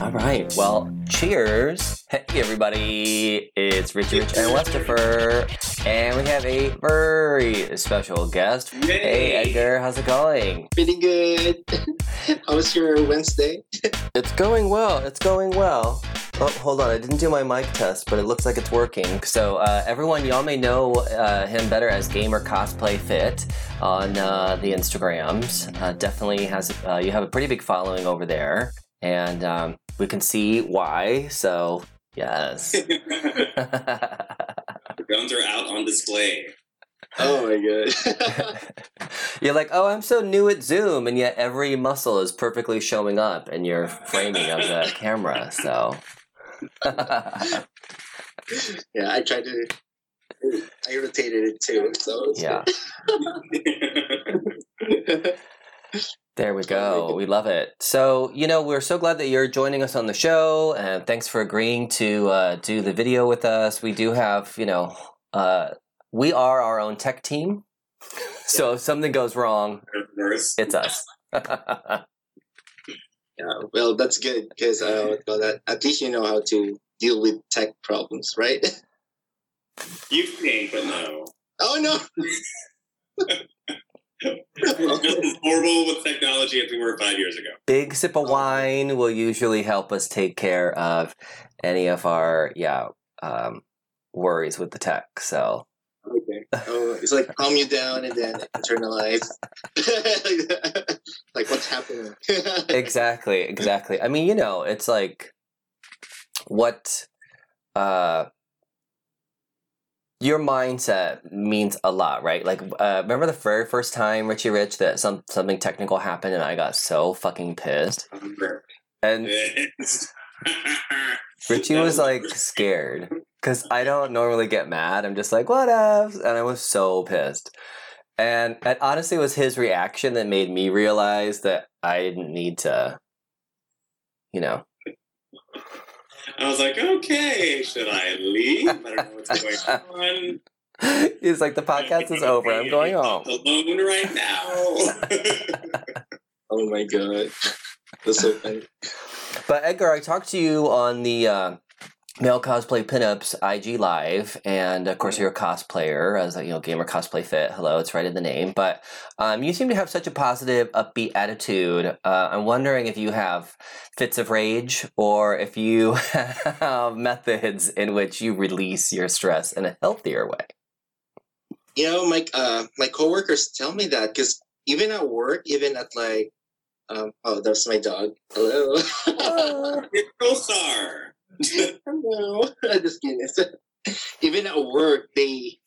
All right. Well, cheers. Hey, everybody. It's Richie Rich and Westifer. And we have a very special guest. Yay. Hey, Edgar. How's it going? Pretty good. How was your Wednesday? It's going well. It's going well. Oh, hold on. I didn't do my mic test, but it looks like it's working. So, uh, everyone, y'all may know uh, him better as Gamer Cosplay Fit on uh, the Instagrams. Uh, definitely has, uh, you have a pretty big following over there. And um, we can see why. So, yes. the guns are out on display. Oh my god. You're like, oh, I'm so new at Zoom, and yet every muscle is perfectly showing up in your framing of the camera. So, yeah, I tried to. I rotated it too, so it's yeah, good. There we go. We love it. So, you know, we're so glad that you're joining us on the show, and thanks for agreeing to uh, do the video with us. We do have, you know, uh, we are our own tech team. So if something goes wrong, it's us. yeah, well, that's good because uh, what call that? At least you know how to deal with tech problems, right? You think, but no. Oh no. We're just as horrible with technology as we were five years ago. big sip of wine will usually help us take care of any of our yeah um, worries with the tech so Okay. Oh, it's like calm you down and then internalize. like what's happening? exactly exactly i mean you know it's like what uh your mindset means a lot right like uh, remember the very first time richie rich that some something technical happened and i got so fucking pissed and Richie was like scared because I don't normally get mad. I'm just like, what up? And I was so pissed. And honestly, it honestly was his reaction that made me realize that I didn't need to, you know. I was like, okay, should I leave? I don't know what's going on. He's like, the podcast is over. I'm going home. Alone right now. oh my god. That's so funny. But Edgar, I talked to you on the uh, Male Cosplay Pinups IG Live, and of course you're a cosplayer, as a you know gamer cosplay fit. Hello, it's right in the name. But um, you seem to have such a positive, upbeat attitude. Uh, I'm wondering if you have fits of rage, or if you have methods in which you release your stress in a healthier way. You know, my uh, my coworkers tell me that because even at work, even at like, um, oh, that's my dog. Hello. It's Pulsar. Hello. Just kidding. even at work, they,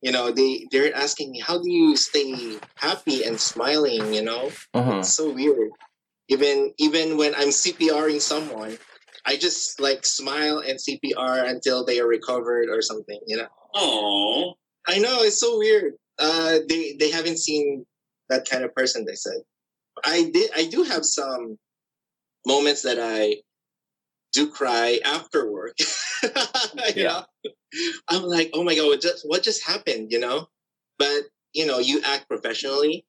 you know, they they're asking me, how do you stay happy and smiling? You know, Mhm. it's so weird. Even even when I'm CPRing someone, I just like smile and CPR until they are recovered or something. You know. Oh, I know it's so weird. Uh, they they haven't seen that kind of person. They said, I did. I do have some moments that I do cry after work. you Yeah. know, I'm like, oh my god, what just what just happened? You know, but you know, you act professionally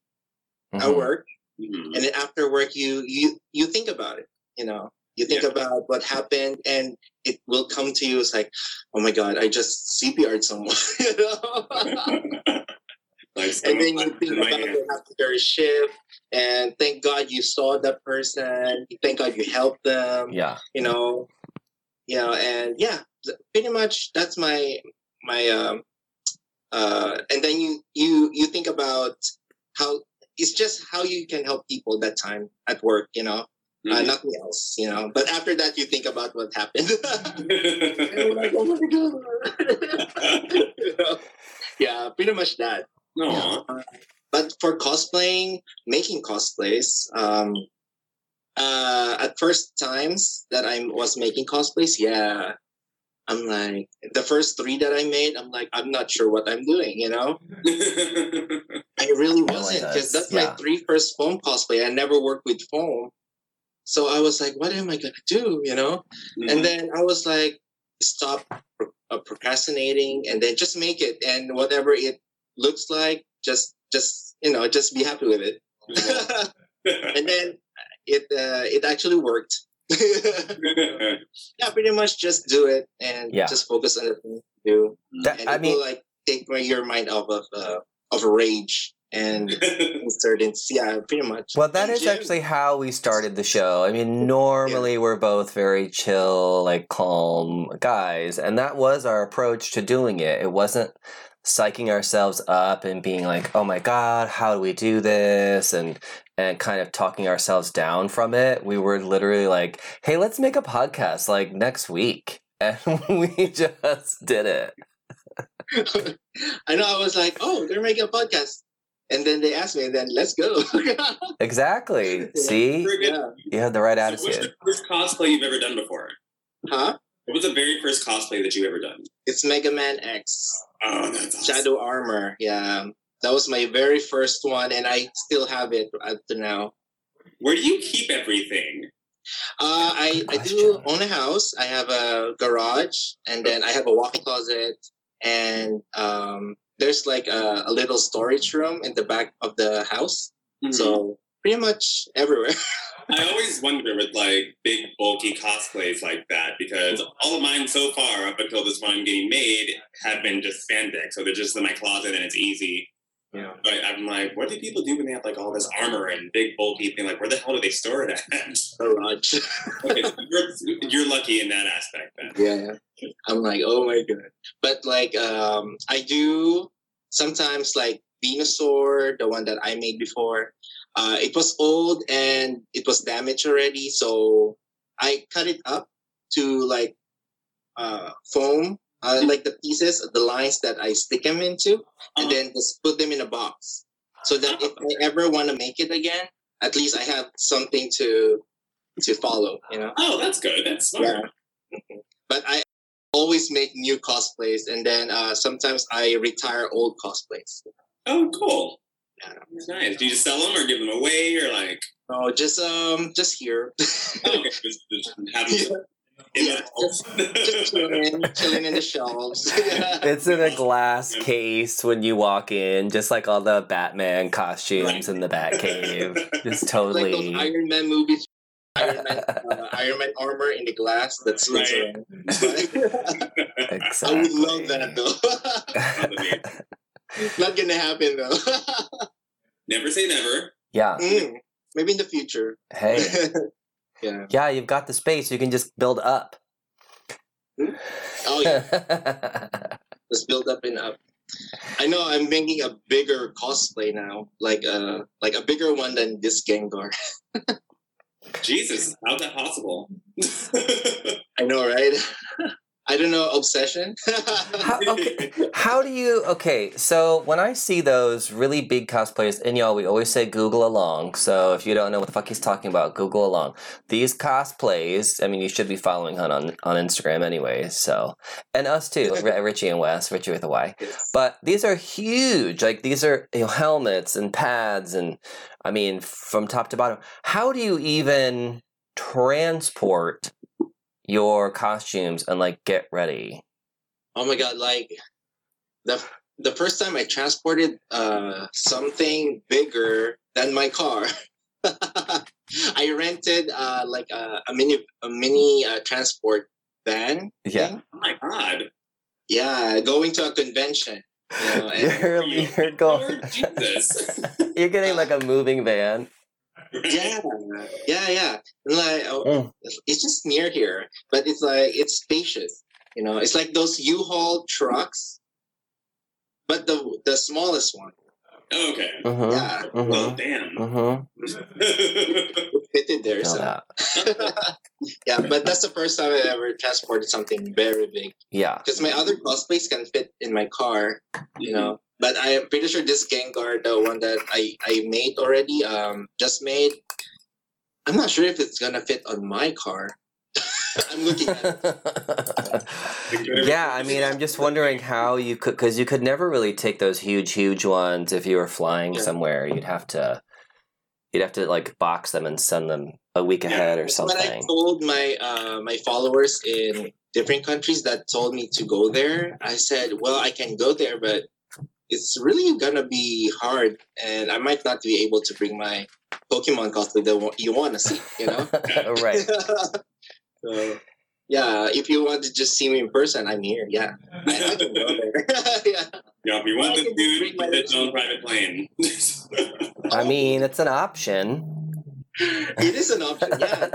at Mhm. work, Mhm. and then after work, you you you think about it. You know, you think Yeah. about what happened, and it will come to you. It's like, oh my god, I just CPR'd someone. you know. like and then you think about hand. it after their shift and thank god you saw that person thank god you helped them Yeah. you know you know and yeah pretty much that's my my um uh and then you you you think about how it's just how you can help people that time at work you know uh, Mhm. nothing else you know but after that you think about what happened like, oh my god You know? yeah pretty much that Aw. But for cosplaying, making cosplays, um, uh, at first times that I was making cosplays, yeah, I'm like the first three that I made, I'm like I'm not sure what I'm doing, you know. I really wasn't because that's Yeah. my three first foam cosplay. I never worked with foam, so I was like, what am I gonna do, you know? Mm-hmm. And then I was like, stop uh, procrastinating and then just make it, and whatever it looks like, just just you know, just be happy with it. and then it uh, it actually worked. yeah, pretty much just do it and Yeah. just focus on the thing to do. That- And I it mean, will like take my- your mind off of uh, of rage and certain yeah, pretty much. Well, that And is Jim- actually how we started the show. I mean, normally we're both very chill, like calm guys, and that was our approach to doing it. It wasn't psyching ourselves up and being like, "Oh my god, how do we do this?" and and kind of talking ourselves down from it. We were literally like, "Hey, let's make a podcast like next week." And we just did it. I know I was like, oh, they're making a podcast. And then they asked me, and then let's go. Exactly. See? Yeah. You had the right So what's attitude. the first cosplay you've ever done before? Huh? What was the very first cosplay that you ever done? It's Mega Man X. Oh, that's awesome. Shadow Armor. Yeah. That was my very first one, and I still have it up to now. Where do you keep everything? Uh, I, I do own a house. I have a garage, and then I have a walk closet, and um, there's like a, a little storage room in the back of the house. Mm-hmm. So pretty much everywhere. I always wonder with like big bulky cosplays like that because all of mine so far up until this one I'm getting made have been just spandex, so they're just in my closet and it's easy. Yeah. But I'm like, what do people do when they have like all this armor and big bulky thing? Like, where the hell do they store it at? Garage. okay, so you're, you're lucky in that aspect then. yeah. I'm like, oh my god. But like, um, I do sometimes like Venusaur, the one that I made before. Uh, it was old and it was damaged already, so I cut it up to like uh, foam, uh, like the pieces, the lines that I stick them into, and Uh-huh. then just put them in a box, so that if I ever want to make it again, at least I have something to to follow. You know. Oh, that's good. That's smart. Yeah. But I always make new cosplays, and then uh, sometimes I retire old cosplays. Oh, cool. Yeah. That's nice. Do you just sell them or give them away or like? Oh, just um, just here. Oh, okay, just, just have them in Yeah, the just chilling, chilling in the shelves. It's in a glass case when you walk in, just like all the Batman costumes in the Batcave. Just like those totally. Iron Man movies. Iron Man, uh, Iron Man armor in the glass That's swings Right. around. I would love that though. Not gonna happen though. Never say never. yeah. Mm, maybe in the future. Hey. yeah. Yeah, you've got the space. You can just build up. Oh yeah. Just build up and up. I know I'm making a bigger cosplay now, like uh like a bigger one than this Gengar. Jesus, how's that possible? I know, right? I don't know, obsession. How, okay, how do you? Okay, so when I see those really big cosplayers, and y'all, we always say Google along. So if you don't know what the fuck he's talking about, Google along. These cosplays, I mean, you should be following Hunt on on Instagram anyways. So and us too, Ri- Richie and Wes, Richie with a Y. But these are huge. Like these are you know, helmets and pads, and I mean, from top to bottom. How do you even transport your costumes and like get ready? oh my god, like the the first time I transported uh something bigger than my car. I rented uh like a, a mini a mini uh, transport van. Yeah. thing. oh my god. Yeah, going to a convention. You know, You're, you're going. You're getting like a moving van. Yeah, yeah, yeah. Like oh, Mm. it's just near here, but it's like it's spacious. You know, it's like those U-Haul trucks, but the the smallest one. okay. Mm-hmm. Yeah, Well, Mm-hmm. damn. It fitted there. So yeah, but that's the first time I ever transported something very big. Yeah. Because my other cosplays can fit in my car, you know. But I am pretty sure this Gengar, the one that I I made already, um, just made. I'm not sure if it's gonna fit on my car. I'm looking at it. yeah, I mean, I'm just wondering how you could, because you could never really take those huge, huge ones if you were flying Yeah. somewhere. You'd have to, you'd have to like box them and send them a week Yeah. ahead or something. When I told my uh, my followers in different countries that told me to go there, I said, "Well, I can go there, but it's really gonna be hard, and I might not be able to bring my Pokemon cosplay that you want to see. You know. right. so, yeah, if you want to just see me in person, I'm here. Yeah, I, I can go there. yeah. Yeah, if you want I the can dude, bring my get its own private plane. I mean, it's an option. It is an option. Yeah.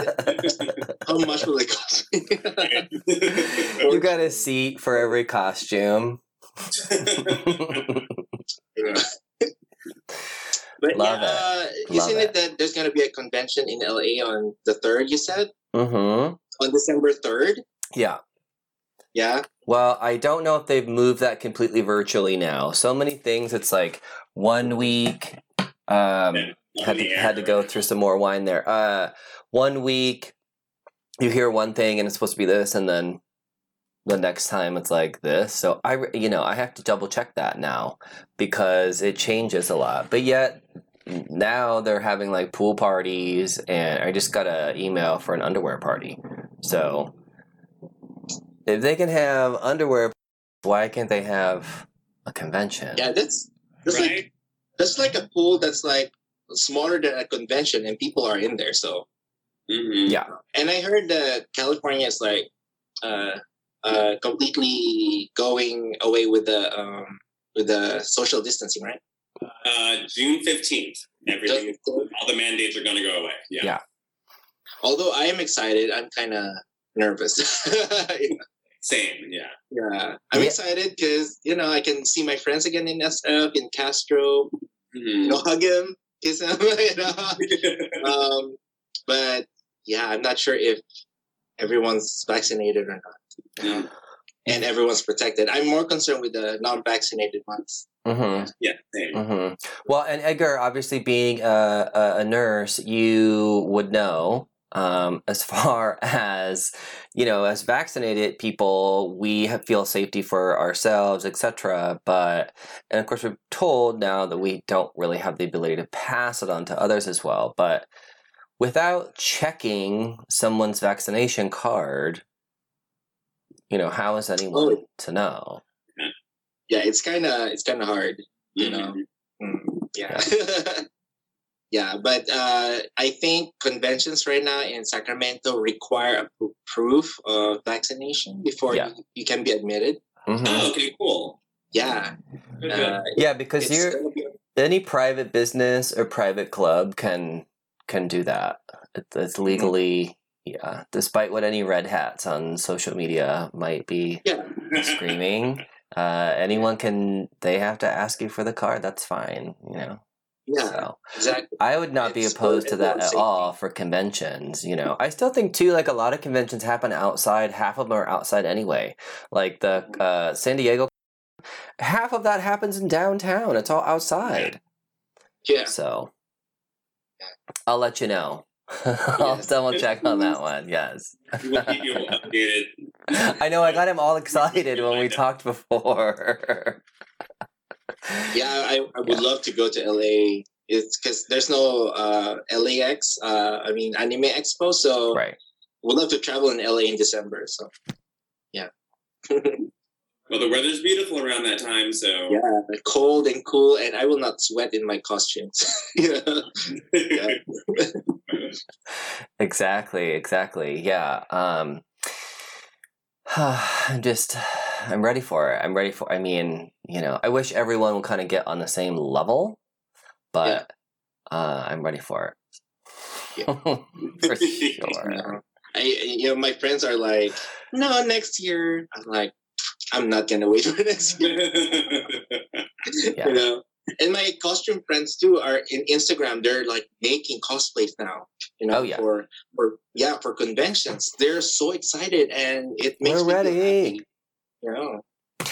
How much will it cost me? you got a seat for every costume. Yeah. But Love yeah, uh, isn't it. it that there's gonna be a convention in LA on the third? You said mm-hmm. on December third. Yeah. Yeah. Well, I don't know if they've moved that completely virtually now. So many things. It's like one week. Um, had to, had to go through some more wine there. Uh, one week, you hear one thing and it's supposed to be this, and then the next time it's like this. So I, you know, I have to double check that now because it changes a lot. But yet now they're having like pool parties, and I just got an email for an underwear party. So if they can have underwear, why can't they have a convention? Yeah. That's that's like that's like a pool that's like smaller than a convention, and people are in there. So Mhm. Yeah. And I heard that California is like uh, uh, completely going away with the um, with the social distancing, right? Uh, June 15th. Everything, all the mandates are going to go away. Yeah. Yeah. Although I am excited, I'm kind of nervous. Same. Yeah. yeah, I'm Yeah. excited because you know I can see my friends again in SF in Castro. You Mhm. know, hug him, kiss him. You know? um, but yeah, I'm not sure if everyone's vaccinated or not. And everyone's protected. I'm more concerned with the non-vaccinated ones. Mm-hmm. yeah. Same. hmm Well, and Edgar, obviously being a, a, a nurse, you would know um, as far as you know, as vaccinated people, we have, feel safety for ourselves, etc. But and of course, we're told now that we don't really have the ability to pass it on to others as well. But without checking someone's vaccination card, you know, how is anyone Oh. to know? Yeah, it's kind of it's kind of hard. You Mhm. know. Mm, yeah. yeah, but uh, I think conventions right now in Sacramento require a pro- proof of vaccination before Yeah. you, you can be admitted. Mhm. Oh, okay. Cool. Yeah. Uh, Yeah, because you're be- any private business or private club can can do that. It, it's legally, yeah. Despite what any red hats on social media might be yeah. screaming, uh, anyone can. They have to ask you for the card. That's fine, you know. Yeah. So Exactly. I would not be opposed to that at all for conventions. You know, I still think too. Like a lot of conventions happen outside. Half of them are outside anyway. Like the uh, San Diego, half of that happens in downtown. It's all outside. Yeah. So I'll let you know. I'll Yes. double check on that one. Yes. We'll keep you updated. I know I got him all excited when we talked before. Yeah, I, I would love to go to LA. It's because there's no uh, LAX, uh, I mean, Anime Expo. So right. would love to travel in LA in December. So, yeah. Well, the weather's beautiful around that time, so yeah, cold and cool, and I will not sweat in my costumes. yeah. Yeah. Exactly, exactly. Yeah. Um I'm just I'm ready for it. I'm ready for I mean, you know, I wish everyone would kind of get on the same level, but uh I'm ready for it. for sure. No. I, you know, my friends are like, no, next year. I'm like, I'm not gonna wait for next year. Yeah. You know, and my costume friends too are in Instagram. They're like making cosplays now. You know, Oh, yeah. for for yeah for conventions. They're so excited, and it makes We're ready. happy. You know,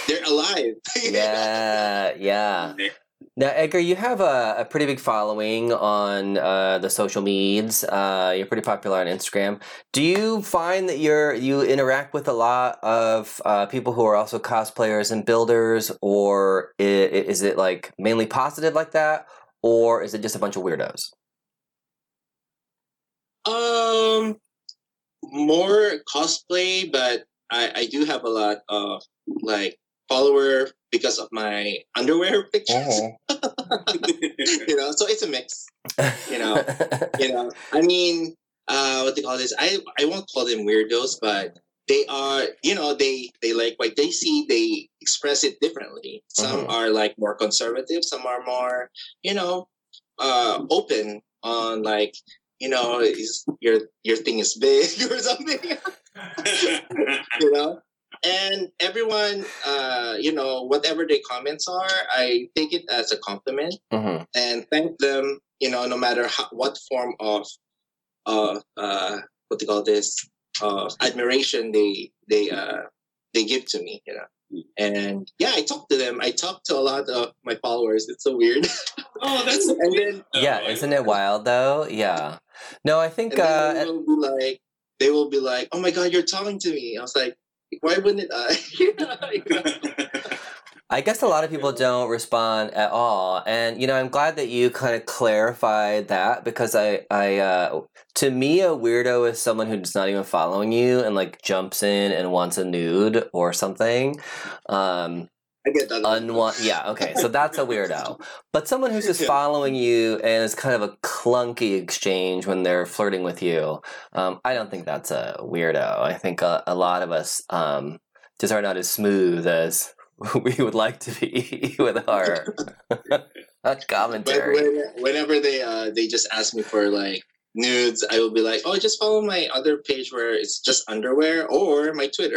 they're alive. Yeah, yeah. Now, Edgar, you have a, a pretty big following on uh, the social medias. Uh, you're pretty popular on Instagram. Do you find that you're you interact with a lot of uh, people who are also cosplayers and builders, or i- i- is it like mainly positive like that, or is it just a bunch of weirdos? Um, more cosplay, but I, I do have a lot of like follower because of my underwear pictures. you know, so it's a mix. You know, you know. I mean, uh, what they call this? I I won't call them weirdos, but they are. You know, they they like what they see. They express it differently. Some Mhm. are like more conservative. Some are more, you know, uh, open on like. You know, is your your thing is big or something. you know and everyone uh you know whatever their comments are i take it as a compliment Mhm. and thank them you know no matter how, what form of uh uh what they call this uh admiration they they uh they give to me you know and yeah i talk to them i talk to a lot of my followers it's so weird oh, that's and then yeah, isn't it wild though? Yeah. No, I think and uh, they will be like they will be like oh my god you're talking to me i was like why wouldn't i I guess a lot of people don't respond at all, and you know, I'm glad that you kind of clarified that because I, I, uh, to me, a weirdo is someone who's not even following you and like jumps in and wants a nude or something. Um, i get that unwa- yeah, okay, so that's a weirdo. But someone who's just Yeah. following you and is kind of a clunky exchange when they're flirting with you, um, I don't think that's a weirdo. I think a, a lot of us um, just are not as smooth as we would like to be with our commentary. when, whenever they uh they just ask me for like nudes, I will be like, oh, just follow my other page where it's just underwear or my Twitter.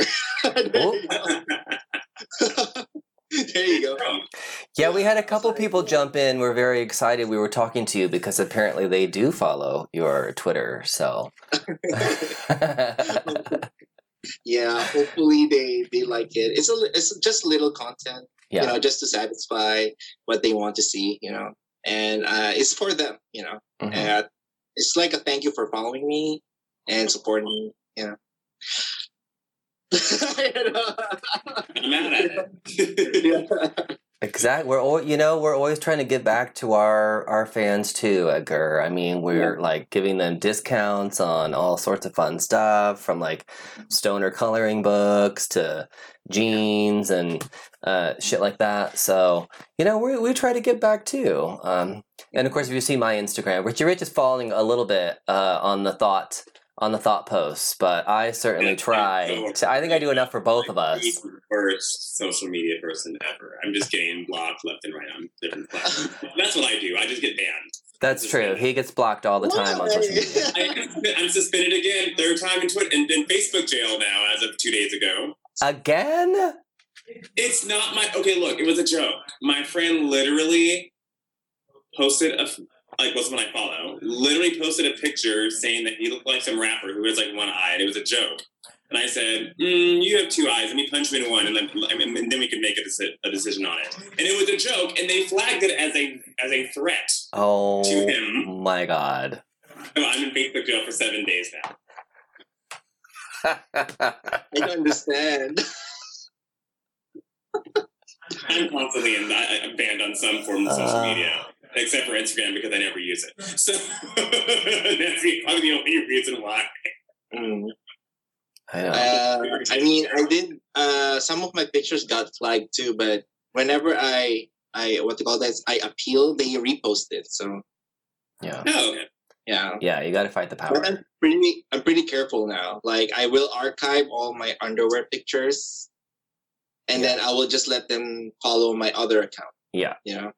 there, you go. there you go. Yeah, we had a couple people jump in. We're very excited. We were talking to you because apparently they do follow your Twitter. So. Yeah, hopefully they they like it. It's a it's just little content, you know, just to satisfy what they want to see, you know, and uh, it's for them, you know. Mhm. And it's like a thank you for following me and supporting me, you know. You know? I'm mad at it. Yeah. Exactly. We're all, you know, we're always trying to give back to our our fans too, Edgar. I mean, we're like giving them discounts on all sorts of fun stuff, from like stoner coloring books to jeans and uh, shit like that. So, you know, we we try to give back too. Um, and of course, if you see my Instagram, Richie Rich is falling a little bit uh, on the thought on the thought posts, but I certainly try. To, I think I do enough for both of us. He's the worst social media person ever. I'm just getting blocked left and right on different platforms. That's what I do. I just get banned. That's true. He gets blocked all the time on social media. I, I'm suspended again, third time in Twitter, and in Facebook jail now as of two days ago. Again? It's not my okay. Look, it was a joke. My friend literally posted a like what's one I follow. Literally posted a picture saying that he looked like some rapper who has like one eye, and it was a joke. And I said, mm, "You have two eyes. Let me punch you in one, and then, and then we can make a, deci- a decision on it." And it was a joke, and they flagged it as a as a threat. Oh To him. my god. I'm in Facebook jail for seven days now. I don't understand. I'm constantly in, I, I'm banned on some form of social Uh. media, except for Instagram because I never use it. So that's the- probably the only reason why. Mm. I know. Uh, I mean, I did. Uh, some of my pictures got flagged too, but whenever I, I what to call that, I appeal, they repost it. So yeah. Oh, okay. yeah, Yeah, you got to fight the but power. I'm pretty, I'm pretty careful now. Like I will archive all my underwear pictures, and then I will just let them follow my other account. Yeah. You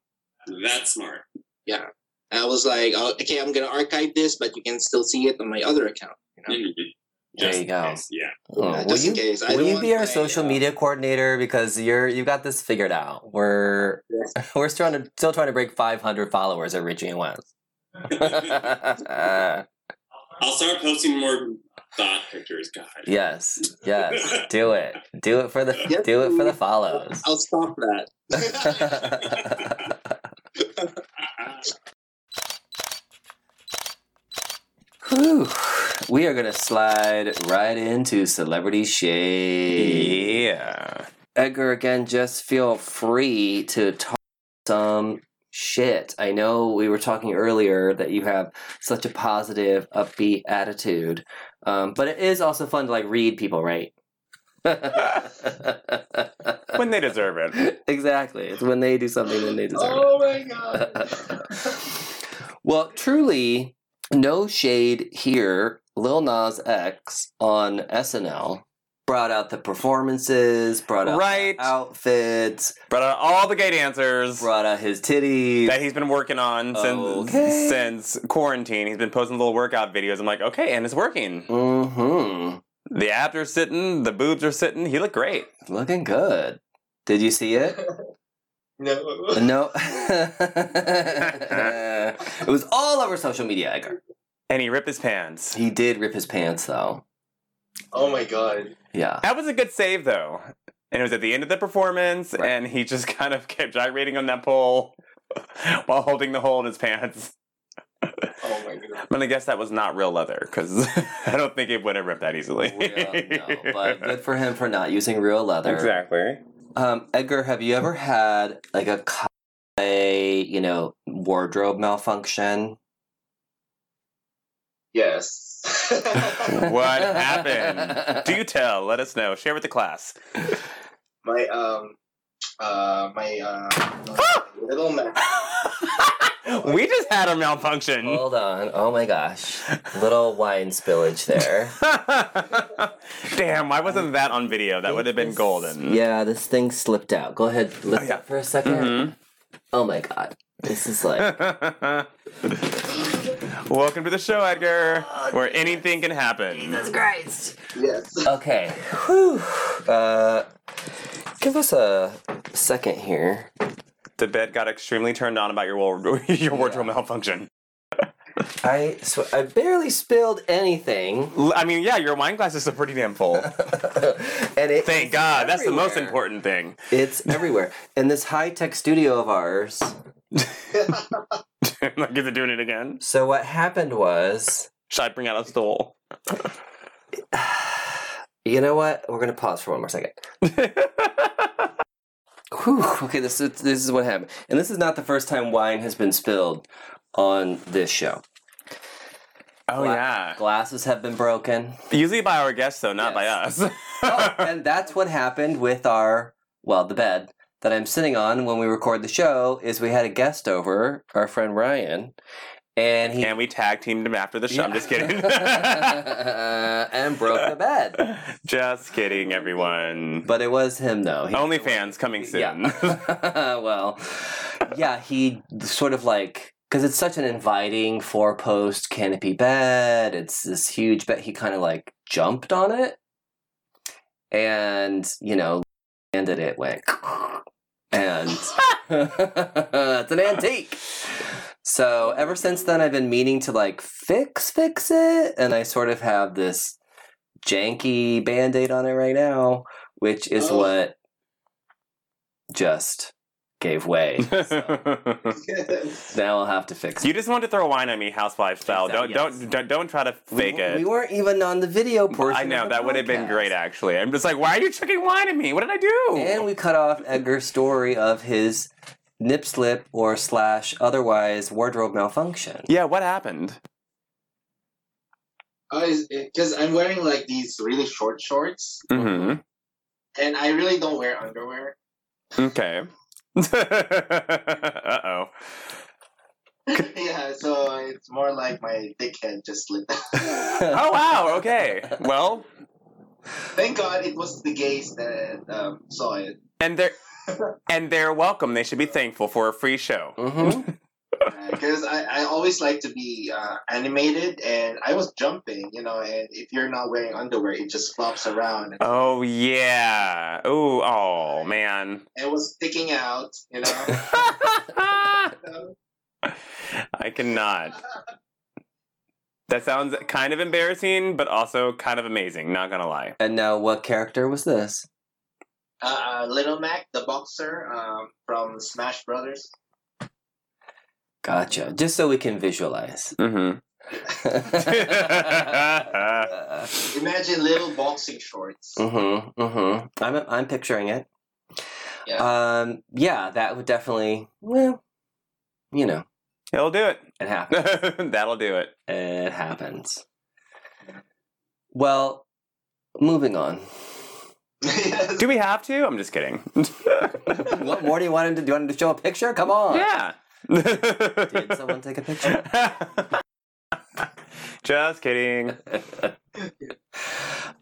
know, That's smart. Yeah. I was like, oh, okay, I'm gonna archive this, but you can still see it on my other account. You know, Mhm. There you go. case, Yeah. Oh, Yeah, will just you, in case. Will don't you be our my, social uh, media coordinator because you're you got this figured out? We're we're still trying to still trying to break 500 followers at Richie and West. I'll start posting more thought pictures. God. yes, yes, do it, do it for the Yep. do it for the follows. I'll stop that. Whew. We are gonna slide right into celebrity shade. Edgar, again, just feel free to talk some shit. I know we were talking earlier that you have such a positive, upbeat attitude, um, but it is also fun to like read people, right? when they deserve it. exactly. It's when they do something, then they deserve it. oh my god. well, truly, no shade here. Lil Nas X on SNL brought out the performances, brought out the Right. outfits, Brought out all the gay dancers brought out his titties. that he's been working on since since quarantine. He's been posting little workout videos. I'm like, okay, and it's working. mm-hmm. The abs are sitting, the boobs are sitting. He looked great. Looking good. Did you see it? no. No. it was all over social media, Edgar. And he ripped his pants. He did rip his pants, though. Oh my god. Yeah. That was a good save, though. And it was at the end of the performance, Right. and he just kind of kept gyrating on that pole while holding the hole in his pants. Oh my god. I'm gonna guess that was not real leather because I don't think it would have ripped that easily. Well, no, but good for him for not using real leather. exactly. Um, Edgar, have you ever had like a cosplay, you know, wardrobe malfunction? Yes. What happened? Do you tell. Let us know. Share with the class. my um uh my uh little man we just had a malfunction. Hold on. Oh my gosh. Little wine spillage there. Damn, why wasn't that on video? That would have been golden. Yeah, this thing slipped out. Go ahead, lift Oh, yeah. it for a 2nd Mhm. Oh my god. This is like Welcome to the show, Edgar, where anything can happen. Jesus Christ. yes Okay. Whew. Uh give us a second here. The bed got extremely turned on about your wardrobe, your wardrobe malfunction. I sw- I barely spilled anything. I mean, yeah, your wine glass is still pretty damn full. and it Thank God, that's the most important thing. It's everywhere. In this high-tech studio of ours. I'm not it doing it again? So what happened was Should I bring out a stool? you know what? We're gonna pause for one more second. Whew, okay, this is this is what happened, and this is not the first time wine has been spilled on this show. oh Gla- yeah. glasses have been broken, Usually by our guests, though, not by us. oh, and that's what happened with our well, the bed that I'm sitting on when we record the show. Is we had a guest over, our friend Ryan, and he and we tag teamed him after the show. I'm just kidding. and broke the bed. just kidding, everyone. But it was him though. He- OnlyFans coming soon. Yeah. well, yeah, he sort of like because it's such an inviting four post canopy bed. It's this huge bed. He kind of like jumped on it, and you know, landed it went, and it's an antique. So ever since then, I've been meaning to like fix fix it, and I sort of have this janky band aid on it right now, which is Oh. what just gave way. now I'll have to fix it. you just want to throw wine at me, housewife style. Exactly, Don't yes. don't don't don't try to fake we, it. We weren't even on the video portion. I of know the that would have been great. Actually, I'm just like, why are you chucking wine at me? What did I do? And we cut off Edgar's story of his nip slip or slash otherwise wardrobe malfunction. yeah, what happened? because I'm wearing like these really short shorts, Mm-hmm. and I really don't wear underwear. Okay. uh oh. yeah, so it's more like my dickhead just slipped. Oh wow. Okay. Well, Thank God it was the gays that um, saw it. and they're and they're welcome. They should be thankful for a free show. hmm Because I, I always like to be uh, animated, and I was jumping, you know. And if you're not wearing underwear, it just flops around. And Oh yeah. Oh oh man. it was sticking out, you know. I cannot. That sounds kind of embarrassing, but also kind of amazing. Not gonna lie. And now, what character was this? Uh, uh, Little Mac, the boxer um, from Smash Brothers. Gotcha. Just so we can visualize. Mm-hmm. Imagine little boxing shorts. mm-hmm. Mm-hmm. I'm I'm picturing it. Yeah. Um. Yeah, that would definitely. Well, you know, It'll do it. it happens. That'll do it. It happens. Well, moving on. Yes. Do we have to? I'm just kidding. what more do you want him to do? You want him to show a picture? Come on. yeah. Did someone take a picture? just kidding.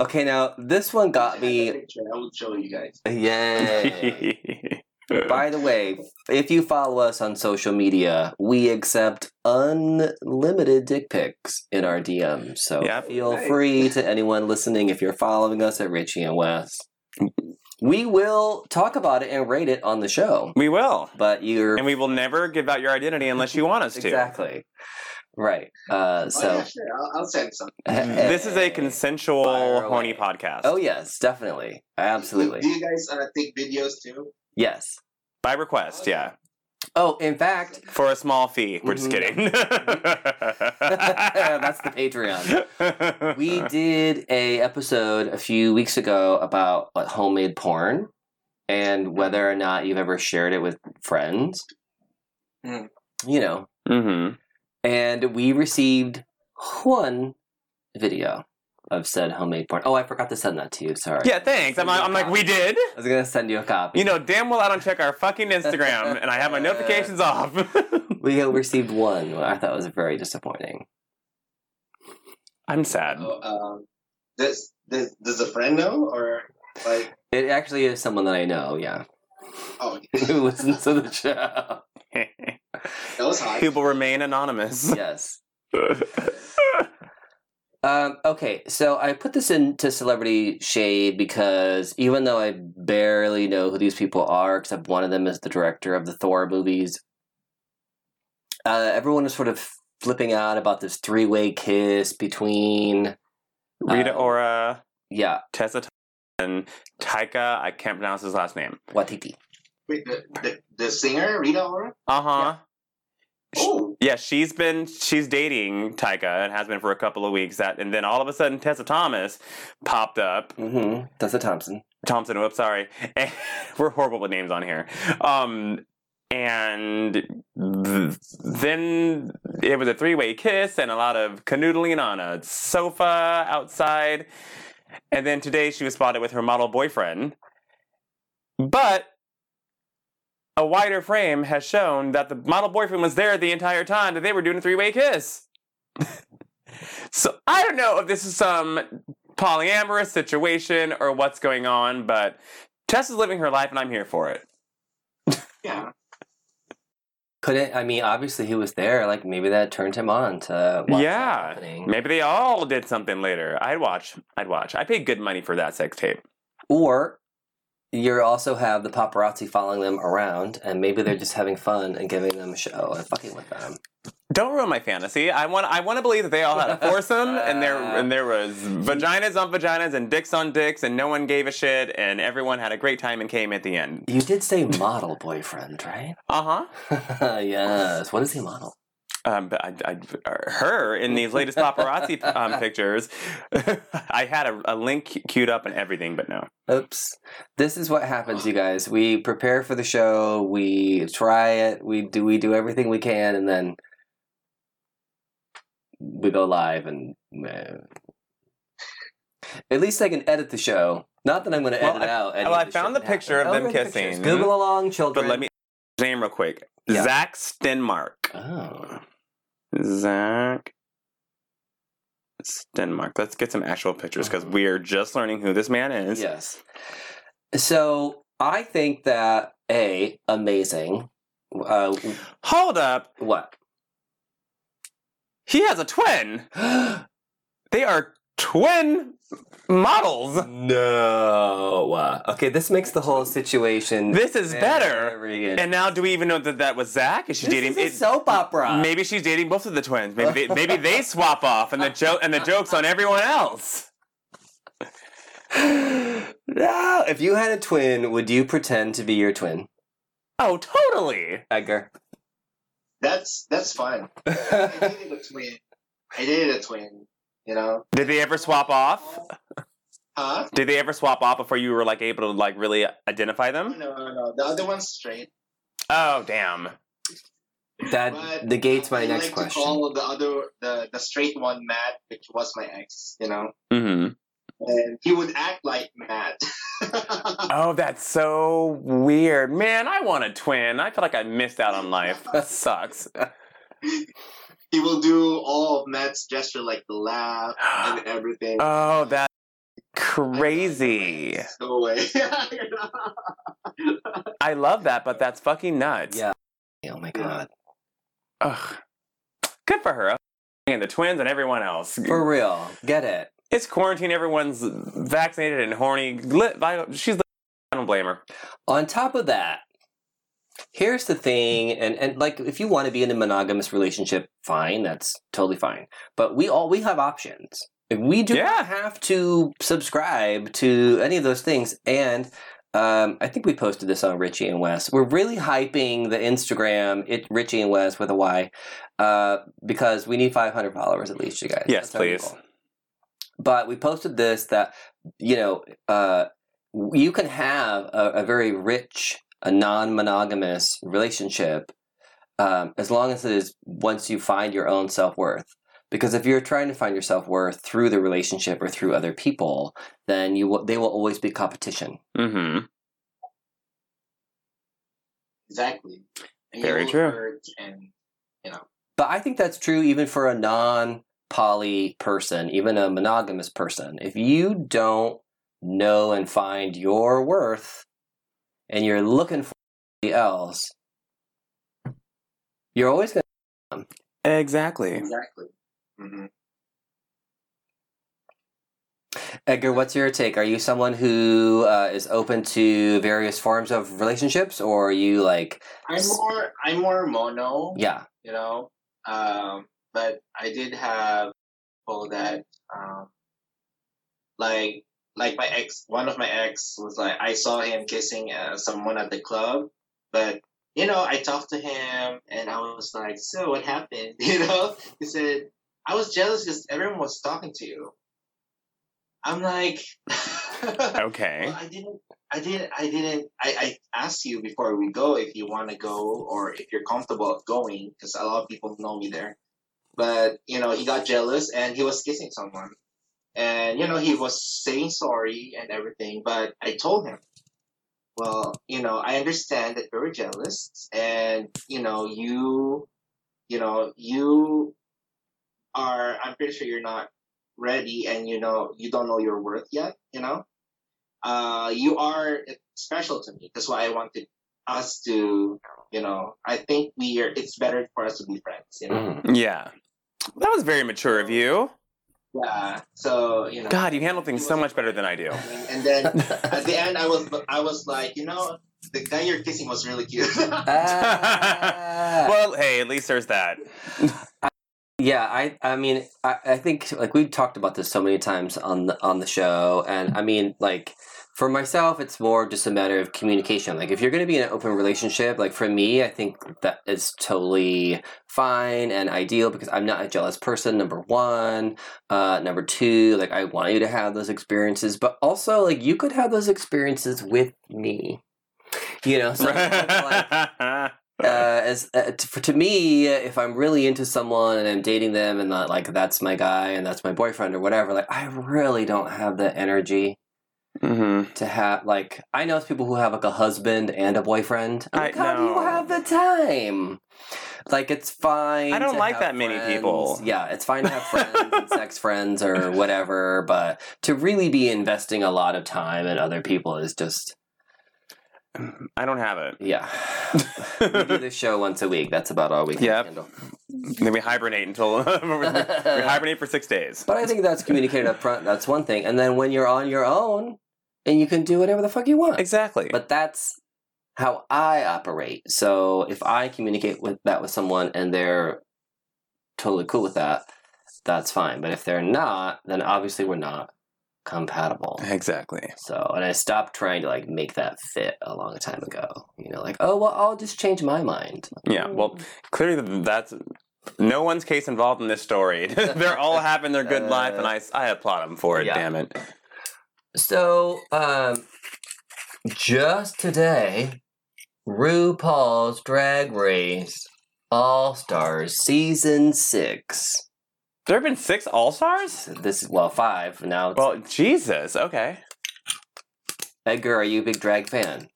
Okay, now this one got me. I will show you guys. Yay. By the way, if you follow us on social media, we accept unlimited dick pics in our DMs. So Yep. feel Nice. free to anyone listening if you're following us at Richie and Wes. We will talk about it and rate it on the show. we will. But you're And we will never give out your identity unless you want us to. exactly right. Uh, Oh, so yeah, sure. I'll, I'll send some. This is a consensual horny podcast. Oh yes, definitely, absolutely, Do you guys uh, take videos too? yes. By request, yeah. Oh, in fact, For a small fee. We're just Mhm. kidding. That's the Patreon. we did a episode a few weeks ago about like, homemade porn and whether or not you've ever shared it with friends. Mm. You know, hmm and we received one video of said homemade porn. Oh, I forgot to send that to you. Sorry. Yeah, thanks. I'm, I'm like, we did? I was gonna send you a copy. You know, damn well I don't check our fucking Instagram and I have my notifications off. we received one. I thought was very disappointing. I'm sad. So, um, does, does does a friend know or like? It actually is someone that I know. Yeah, Oh, who listens to the show. that was hot. He will remain anonymous. Yes. Um, okay, so I put this into celebrity shade because even though I barely know who these people are, except one of them is the director of the Thor movies, uh, everyone is sort of flipping out about this three-way kiss between Rita Uh, Ora, yeah Tessa and Taika, I can't pronounce his last name. Waititi. Wait, the, the, the singer Rita Ora? Uh huh. Yeah, she's been she's dating Taika and has been for a couple of weeks. That and then all of a sudden Tessa Thomas popped up. Mm-hmm. Tessa Thompson. Thompson, whoops, sorry. And we're horrible with names on here. Um, and th- then it was a three way kiss and a lot of canoodling on a sofa outside. And then today she was spotted with her model boyfriend. But a wider frame has shown that the model boyfriend was there the entire time that they were doing a three way kiss. so I don't know if this is some polyamorous situation or what's going on, but Tess is living her life and I'm here for it. yeah. Couldn't I mean? Obviously, he was there. Like maybe that turned him on to what's yeah. happening. Maybe they all did something later. I'd watch. I'd watch. I paid good money for that sex tape. Or you also have the paparazzi following them around, and maybe they're just having fun and giving them a show and fucking with them. Don't ruin my fantasy. I want. I want to believe that they all had a foursome, and there and there was vaginas on vaginas and dicks on dicks, and no one gave a shit, and everyone had a great time and came at the end. You did say model boyfriend, right? Uh huh. yes. What is he model? Um, but I, I, her in these latest paparazzi um, pictures, I had a, a link queued up and everything, but no. Oops. This is what happens, you guys. We prepare for the show. We try it. We do. We do everything we can, and then we go live. And uh, at least I can edit the show. Not that I'm going to Well, edit I- out. any well, I found the picture of happened. them Oh, pictures. kissing. Google along, children. But let me name real quick. Yeah. Zach Stenmark. Oh. Zach Stenmark. Let's get some actual pictures because we are just learning who this man is. Yes. So I think that a amazing. Uh, Hold up. what? He has a twin. They are twin models. no. Okay, this makes the whole situation. This is better. very And now, do we even know that that was Zach? Is she this dating? is a it- soap opera. Maybe she's dating both of the twins. Maybe they, maybe they swap off, and the joke and the jokes on everyone else. no. If you had a twin, would you pretend to be your twin, Oh, totally. Edgar? That's that's fine. I dated a twin. I dated a twin. You know? Did they ever swap off? Huh? Did they ever swap off before you were like able to like really identify them? no, no. no. The other one's straight. Oh, damn. That But negates my I next like question. To call the other, the the straight one Matt, which was my ex. You know, Mm-hmm. and he would act like Matt. Oh, that's so weird. Man, I want a twin. I feel like I missed out on life. That sucks. he will do all of Matt's gesture, like the laugh and everything. Oh, that's crazy. No way. I love that, but that's fucking nuts. Yeah. Oh my god. Ugh. Good for her. And the twins and everyone else. For real. Get it. It's quarantine. Everyone's vaccinated and horny. Li- She's. li- I don't blame her. On top of that, here's the thing, and, and like if you want to be in a monogamous relationship, fine, that's totally fine. But we all we have options. Like, We do Yeah. not have to subscribe to any of those things. And um, I think we posted this on Richie and Wes. We're really hyping the Instagram, it Richie and Wes with a Y, uh, because we need 500 followers at least, you guys. Yes, please. But we posted this that you know uh, you can have a, a very rich, a non-monogamous relationship um, as long as it is once you find your own self-worth. Because if you're trying to find your self-worth through the relationship or through other people, then you will, they will always be competition. Mm-hmm. exactly. And Very true. And you know, But I think that's true even for a non poly person, even a monogamous person. If you don't know and find your worth and you're looking for somebody else, you're always going to Exactly. exactly. hmm. Edgar, what's your take? Are you someone who uh, is open to various forms of relationships or are you like, I'm more. I'm more mono. yeah, you know. Um, but I did have people that, um, like, like my ex. One of my ex was like, I saw him kissing uh, someone at the club, but you know, I talked to him and I was like, so what happened? You know, he said, I was jealous because everyone was talking to you. I'm like, Okay. well, I didn't. I didn't. I didn't. I, I asked you before we go if you want to go or if you're comfortable going because a lot of people know me there. But you know, he got jealous and he was kissing someone, and you know, he was saying sorry and everything. But I told him, well, you know, I understand that you're jealous, and you know, you, you know, you are. I'm pretty sure you're not ready, and you know, you don't know your worth yet. You know uh, you are special to me. That's why I wanted us to, you know, I think we are. It's better for us to be friends. You know. Mhm. Yeah. That was very mature of you. Yeah. So you know. God, you handle things so much better than I do. And then at the end, I was I was like, you know, the guy you're kissing was really cute. Ah. Well, hey, at least there's that. Yeah, I I mean I, I think like we've talked about this so many times on the on the show and I mean like for myself it's more just a matter of communication. Like if you're going to be in an open relationship, like for me, I think that is totally fine and ideal because I'm not a jealous person number 1. Uh number 2, like I want you to have those experiences, but also like you could have those experiences with me. You know, so like uh, as uh, t- for, to me, if I'm really into someone and I'm dating them and not like that's my guy and that's my boyfriend or whatever, like I really don't have the energy hmm to have like I know people who have like a husband and a boyfriend. I Like, how do you have the time? Like it's fine. I don't to like have that many people. Yeah, it's fine to have friends and sex friends or whatever, but to really be investing a lot of time in other people is just I don't have it. yeah. we do this show once a week. That's about all we can Yep. handle. then we hibernate until we hibernate for six days. But I think that's communicated up front. That's one thing. And then when you're on your own, and you can do whatever the fuck you want. Exactly. But that's how I operate. So if I communicate with that with someone and they're totally cool with that, that's fine. But if they're not, then obviously we're not compatible. exactly. So, and I stopped trying to like make that fit a long time ago. You know, like, oh well, I'll just change my mind. Yeah. Well, clearly that's no one's case involved in this story. They're all having their good life, and I I applaud them for it. Yeah. Damn it. So, um, just today, RuPaul's Drag Race All Stars Season 6. There have been six All Stars. This is, well, five now. It's, Well, Jesus. Okay. Edgar, are you a big drag fan?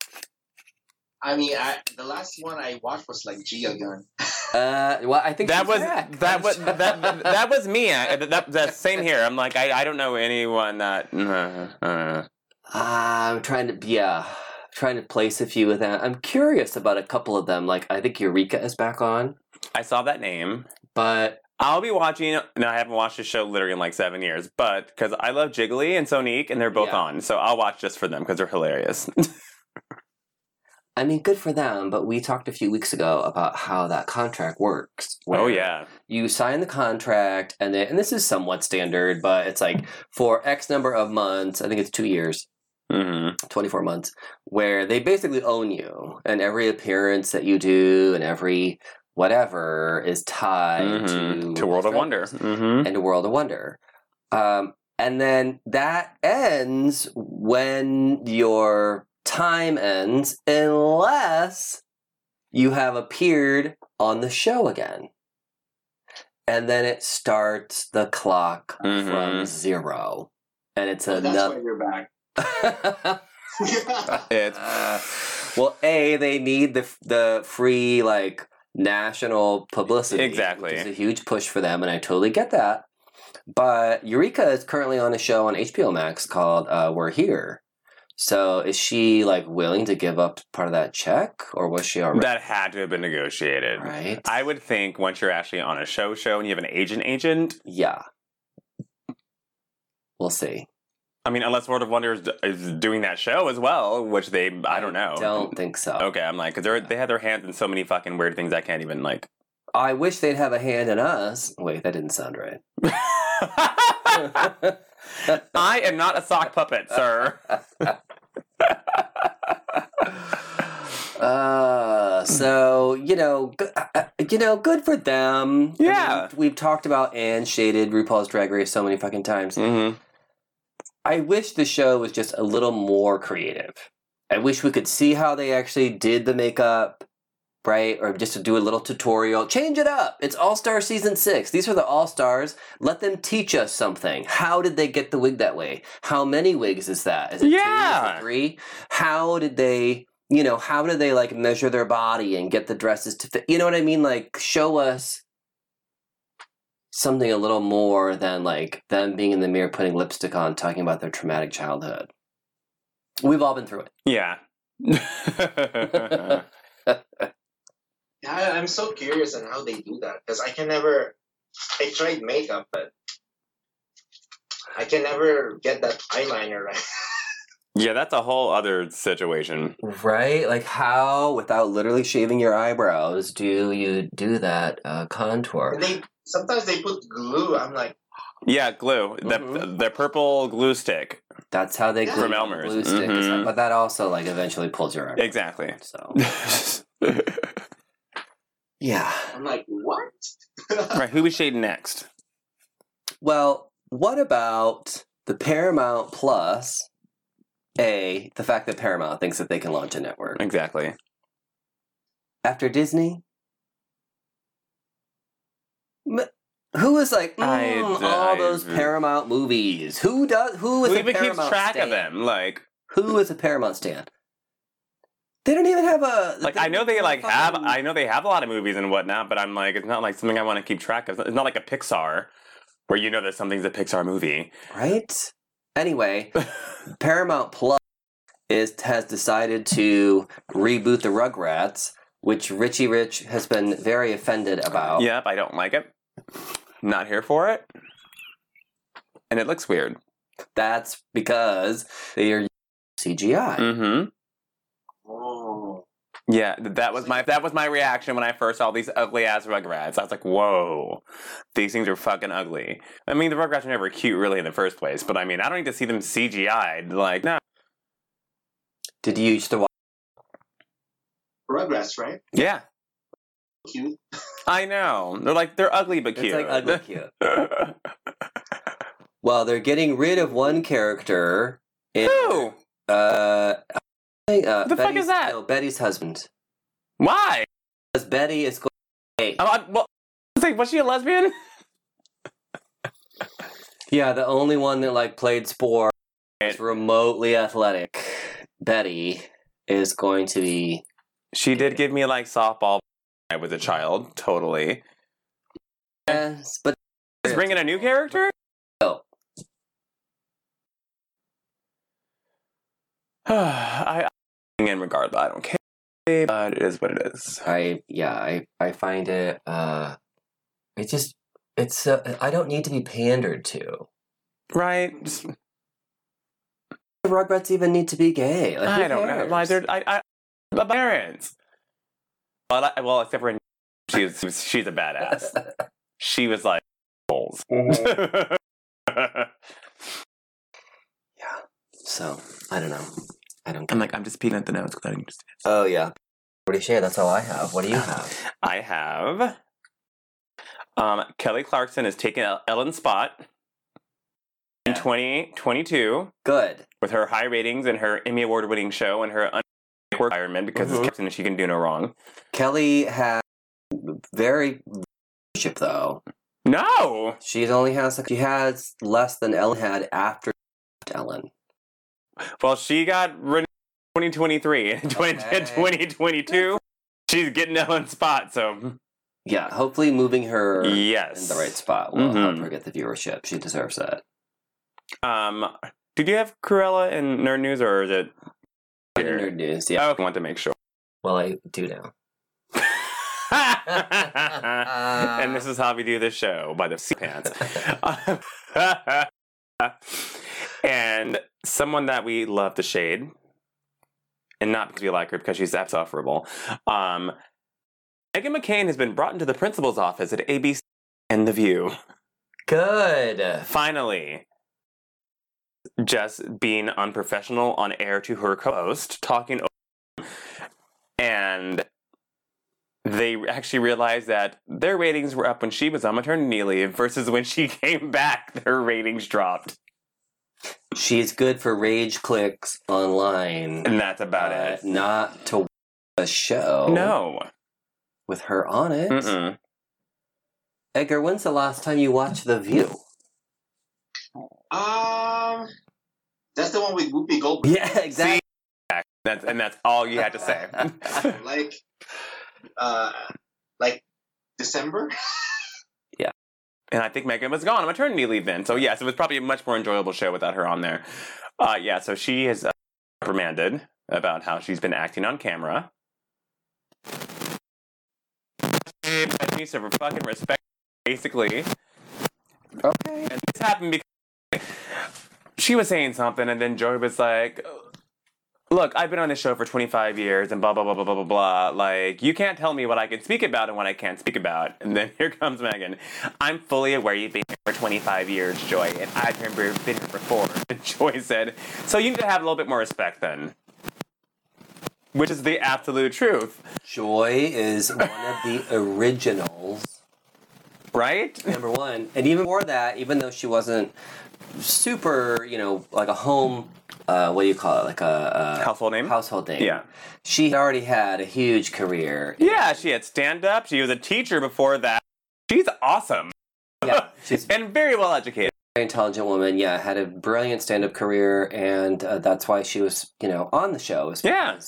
I mean, I, the last one I watched was like Gia Gunn. Uh, well, I think that was drag. that was that, that, that was me. I, that, that same here. I'm like I, I don't know anyone that. Uh, uh. I'm trying to, yeah, trying to place a few of them. I'm curious about a couple of them. Like, I think Eureka is back on, I saw that name. but I'll be watching. No, I haven't watched the show literally in like seven years, but because I love Jiggly and Sonique, and they're both Yeah. on, so I'll watch just for them because they're hilarious. I mean, good for them. But we talked a few weeks ago about how that contract works. oh yeah, you sign the contract, and then, and this is somewhat standard, but it's like for X number of months. I think it's two years. hmm 24 months where they basically own you and every appearance that you do and every whatever is tied to to World of Wonder. hmm and to World of Wonder. Um, and then that ends when your time ends, unless you have appeared on the show again. And then it starts the clock from Mhm. zero. And it's Oh, that's why you're back. It's Uh, well, a they need the the free like national publicity. Exactly. is a huge push for them, and I totally get that. But Eureka is currently on a show on HBO Max called uh, "We're Here." So is she like willing to give up part of that check, or was she already that had to have been negotiated. right? I would think once you're actually on a show show and you have an agent agent. yeah, we'll see. I mean, unless World of Wonder is, doing that show as well, which they I don't know. Don't think so. Okay, I'm like, because they have their hands in so many fucking weird things I can't even like. I wish they'd have a hand in us. Wait, that didn't sound right. I am not a sock puppet, sir. Uh, so you know, g- uh, uh, you know, good for them. I Yeah. mean, we've talked about and shaded RuPaul's Drag Race so many fucking times. Mm-hmm. I wish the show was just a little more creative. I wish we could see how they actually did the makeup, right? Or just to do a little tutorial. Change it up. It's All Star Season 6. These are the All Stars. Let them teach us something. How did they get the wig that way? How many wigs is that? Is it two? Is Yeah. it three? How did they, you know, how did they like measure their body and get the dresses to fit? You know what I mean? Like, show us something a little more than like them being in the mirror putting lipstick on talking about their traumatic childhood we've all been through it Yeah. Yeah, I'm so curious on how they do that because I can never. I tried makeup, but I can never get that eyeliner right. yeah, that's a whole other situation. right like how without literally shaving your eyebrows do you do that uh, contour they sometimes they put glue. I'm like, Yeah, glue. The Mhm. the purple glue stick. that's how they Yeah. glue From Elmer's. glue stick is- Mhm. but that also like eventually pulls your eyebrow Exactly. so yeah I'm like, what? right, who was shading next? well what about the paramount plus a the fact that paramount thinks that they can launch a network Exactly. after Disney? Who is like mm, I- all I- those Paramount movies? Who does? Who is Who a even keeps track stan? of them? Like, Who is a Paramount stand? They don't even have a like I know they like have I know they have a lot of movies and whatnot, but I'm like, it's not like something I want to keep track of. It's not like a Pixar, where you know that something's a Pixar movie. right. Anyway, Paramount Plus is has decided to reboot the Rugrats, which Richie Rich has been very offended about. Yep, I don't like it. Not here for it. And it looks weird. That's because they are CGI. Mm-hmm. Oh, Yeah, that was my that was my reaction when I first saw these ugly ass Rugrats. I was like, "Whoa, these things are fucking ugly." I mean, the Rugrats are never cute, really, in the first place. But I mean, I don't need to see them CGI'd. Like, no, Did you used to watch? Rugrats, right? yeah, Cute. I know. They're like they're ugly but cute. It's like ugly cute. Well, they're getting rid of one character. In, Who? Uh, think, uh, The fuck Betty's- is that? No, Betty's husband. Why? Because Betty is going. Hey, I'm, I'm- well, was like, was she a lesbian? yeah, the only one that like played sport, was remotely athletic. Betty is going to be. She did give me like softball. I was a child, totally. Yes, but Is bringing a new character? Oh. I, I in regard, I don't care. But it is what it is. I yeah I I find it uh it just it's uh, I don't need to be pandered to. Right? Just- The Rugrats even need to be gay. Like, I don't know. cares? Like, they're, I, I, the parents. Well, I, well, except for she's she's a badass. She was like balls. so I don't know. I don't. I'm like, I'm just peeking at the notes because I didn't just. Oh yeah. What do you share? That's all I have. What do you have? I have. Um, Kelly Clarkson is taking Ellen's spot in 2022 Good. with her high ratings and her Emmy Award winning show and her un- work environment because Mhm. it's Captain and she can do no wrong. Kelly has very ship though. No! she's only has she has less than Ellen had after Ellen. Well, she got rid 2023 and Okay. 2022. She's getting Ellen's spot, so Yeah, hopefully moving her yes. in the right spot will help Mhm. her get the viewership. She deserves that. Um, did you have Cruella in Nerd News or is it? Nerd news, yeah. I want to make sure. Well, I do now. and this is how we do the show by the seat pants. and someone that we love to shade, and not because we like her, because she's insufferable. Um, Meghan McCain has been brought into the principal's office at ABC and The View. Good. Finally, just being unprofessional on air to her co-host, talking, over- and they actually realized that their ratings were up when she was on maternity leave versus when she came back, their ratings dropped, She's good for rage clicks online. and that's about uh, it. Not to a show. No, With her on it. Mm-mm. Edgar, when's the last time you watched The View? Um, that's the one with Whoopi Goldberg. Yeah, exactly. that's and that's all you had to say. like, uh, like December. Yeah, and I think Meghan was gone on maternity leave then. So, yes, it was probably a much more enjoyable show without her on there. Uh, yeah, so she is uh, reprimanded about how she's been acting on camera. That needs to fucking respect, basically. Okay. And this happened because she was saying something, and then Joey was like, Look, I've been on this show for 25 years and blah, blah, blah, blah, blah, blah, blah. Like, you can't tell me what I can speak about and what I can't speak about. And then here comes Meghan. I'm fully aware you've been here for 25 years, Joy, and I've been here for four. And Joy said, So you need to have a little bit more respect then. Which is the absolute truth, Joy is one of the originals. Right? Number one. And even more that, even though she wasn't super, you know, like a home, uh, what do you call it? Like a, a Household name? household name. Yeah. She already had a huge career. Yeah, she had stand up. She was a teacher before that. She's awesome Yeah. She's and very well educated. very intelligent woman. Yeah. Had a brilliant stand up career. And uh, that's why she was, you know, on the show. is Yeah.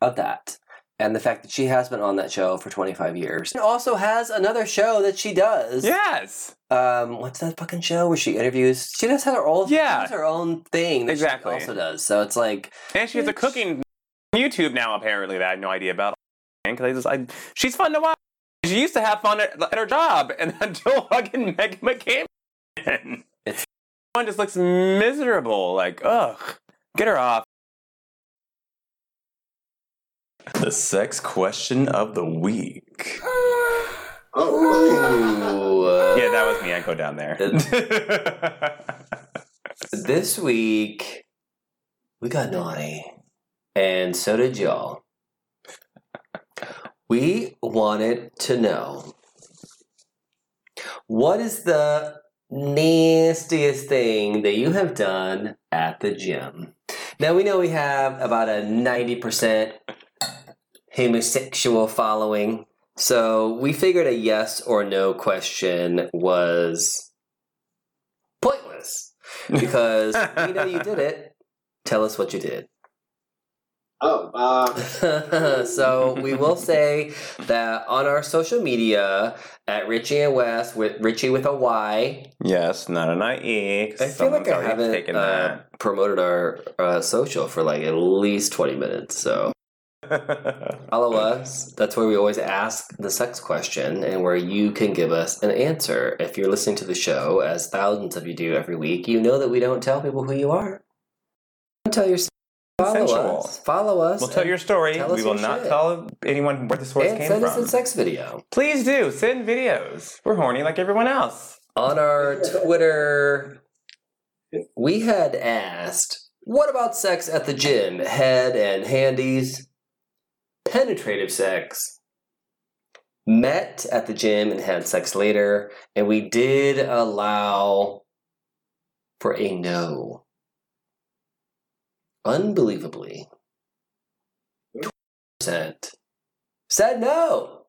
Of that. And the fact that she has been on that show for 25 years. And also has another show that she does. Yes. um what's that fucking show where she interviews she does have her own Yeah. her own thing that Exactly. she also does so it's like And she has a cooking YouTube now, apparently, that I had no idea about. Because I just, I, she's fun to watch. She used to have fun at, at her job, and until fucking Meghan McCain. It's- one just looks miserable. Like, ugh, get her off. The sex question of the week. Oh, uh, Yeah, that was me. I go down there. this week we got naughty and so did y'all we wanted to know what is the nastiest thing that you have done at the gym now we know we have about a 90% homosexual following so we figured a yes or no question was pointless because we know you did it. Tell us what you did. Oh, uh, so we will say that on our social media at Richie and Wes with Richie with a Y. Yes, not an IE. I 'cause feel like I haven't uh, promoted our uh, social for like at least twenty minutes. So that. Follow us. That's where we always ask the sex question and where you can give us an answer. If you're listening to the show, as thousands of you do every week, you know that we don't tell people who you are. Don't tell your follow us. Follow us. we'll tell your story. tell We will not shit. tell anyone where the source and came send us a sex video. Please do send videos. We're horny like everyone else. On our Twitter, we had asked, what about sex at the gym? Head and handies, penetrative sex, met at the gym and had sex later, and we did allow for a no. Unbelievably, 20% said no.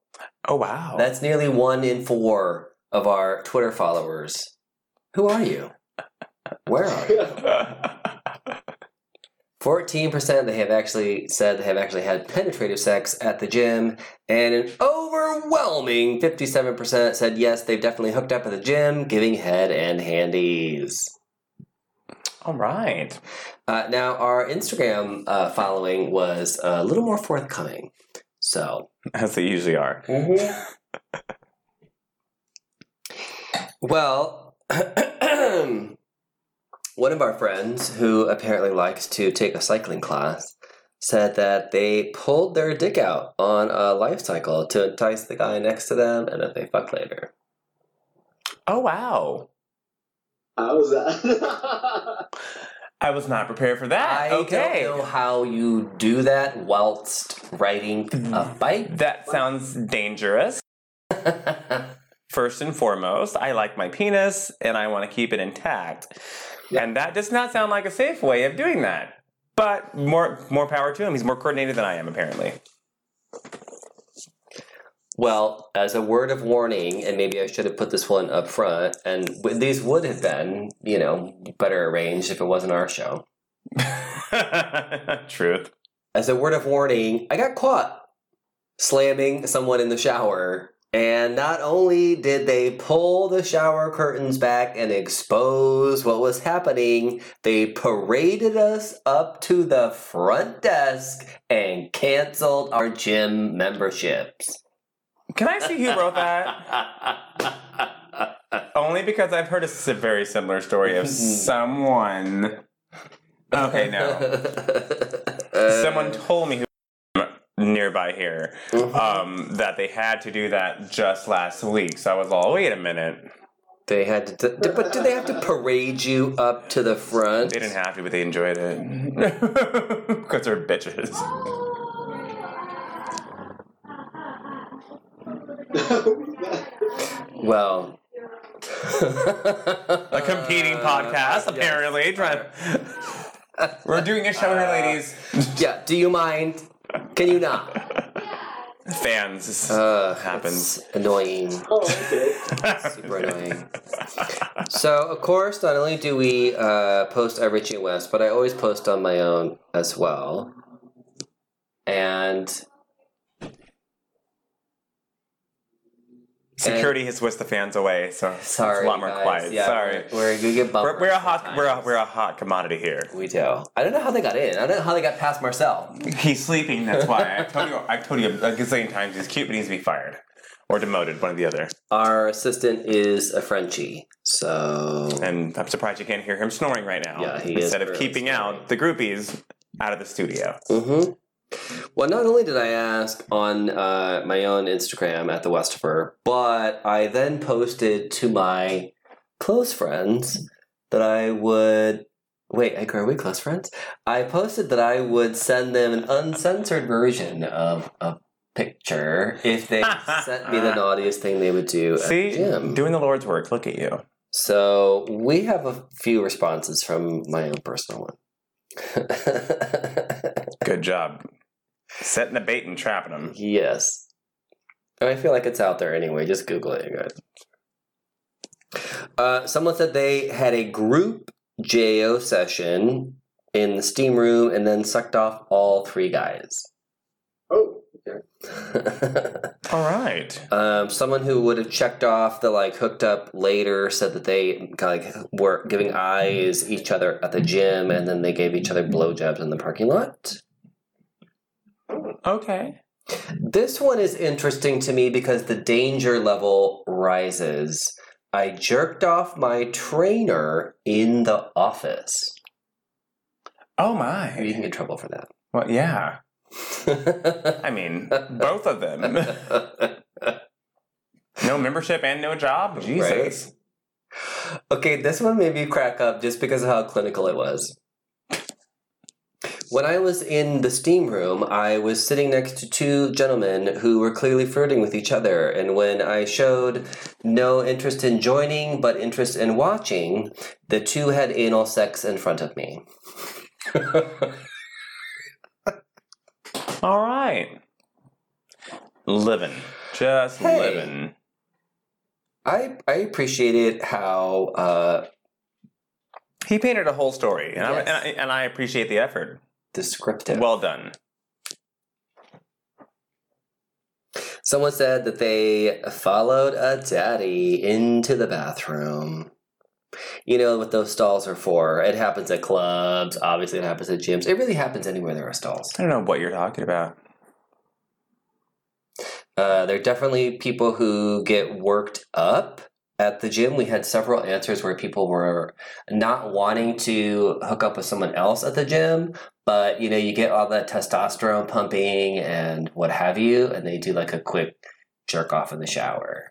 Oh wow. That's nearly one in four of our Twitter followers. Who are you? Where are you? Fourteen percent they have actually said they have actually had penetrative sex at the gym, and an overwhelming fifty-seven percent said yes, they've definitely hooked up at the gym, giving head and handies. All right. Uh, now our Instagram uh, following was a little more forthcoming, so As they usually are. Well, one of our friends who apparently likes to take a cycling class said that they pulled their dick out on a life cycle to entice the guy next to them and that they fuck later. Oh wow. How was that? I was not prepared for that. I okay. don't know how you do that whilst riding a mm, bike. That sounds dangerous. First and foremost, I like my penis and I want to keep it intact. And that does not sound like a safe way of doing that. But more more power to him. He's more coordinated than I am, apparently. well, as a word of warning, and maybe I should have put this one up front, and these would have been, you know, better arranged if it wasn't our show. Truth. as a word of warning, I got caught slamming someone in the shower. And not only did they pull the shower curtains back and expose what was happening, they paraded us up to the front desk and canceled our gym memberships. Can I see who wrote that? Only because I've heard a very similar story of someone. Okay, no. Uh, someone told me who nearby here um, that they had to do that just last week. So I was all, wait a minute. They had to, d- but did they have to parade you up to the front? They didn't have to, but they enjoyed it because they're bitches. Well, A competing podcast, apparently. Trying. We're doing a show here, ladies. yeah. Do you mind? Can you not? Fans. This Uh, happens. annoying. oh, okay. Super annoying. So, of course, not only do we uh, post our Richie West, but I always post on my own as well. And Security has whisked the fans away, so sorry, it's a lot more guys. quiet. Yeah, Sorry. we're, we're bumped. We're, we're a hot we're a, we're a hot commodity here. We do. I don't know how they got in. I don't know how they got past Marcel. He's sleeping. That's why I told you. I told you a gazillion times. He's cute, but he needs to be fired or demoted, one or the other. Our assistant is a Frenchie, so And I'm surprised you can't hear him snoring right now. Yeah, he is Instead of keeping snoring. out the groupies out of the studio. Mm-hmm. Well, not only did I ask on uh, my own Instagram at the Westifer, but I then posted to my close friends that I would. Wait, Edgar, are we close friends? I posted that I would send them an uncensored version of a picture if they sent me the naughtiest thing they would do at See, the gym. doing the Lord's work. Look at you. So we have a few responses from my own personal one. Good job. Setting the bait and trapping them. Yes. And I feel like it's out there anyway. Just Google it, you guys. Uh, someone said they had a group JO session in the steam room and then sucked off all three guys. Oh, okay. All right. um, someone who would have checked off the like hooked up later said that they like were giving eyes each other at the gym and then they gave each other blowjobs in the parking lot. Okay. This one is interesting to me because the danger level rises. I jerked off my trainer in the office. Oh my. You can get in trouble for that. Well, yeah. I mean, both of them. No membership and no job. Jesus. okay, this one made me crack up just because of how clinical it was. When I was in the steam room, I was sitting next to two gentlemen who were clearly flirting with each other. And when I showed no interest in joining but interest in watching, the two had anal sex in front of me. All right. Living. Just Hey. living. I I appreciated how uh, He painted a whole story, and, I, and, I, and I appreciate the effort. Descriptive. Well done. Someone said that they followed a daddy into the bathroom. You know what those stalls are for. It happens at clubs, obviously, it happens at gyms. It really happens anywhere there are stalls. I don't know what you're talking about. Uh, there are definitely people who get worked up at the gym. We had several answers where people were not wanting to hook up with someone else at the gym, but you know, you get all that testosterone pumping and what have you, and they do like a quick jerk off in the shower.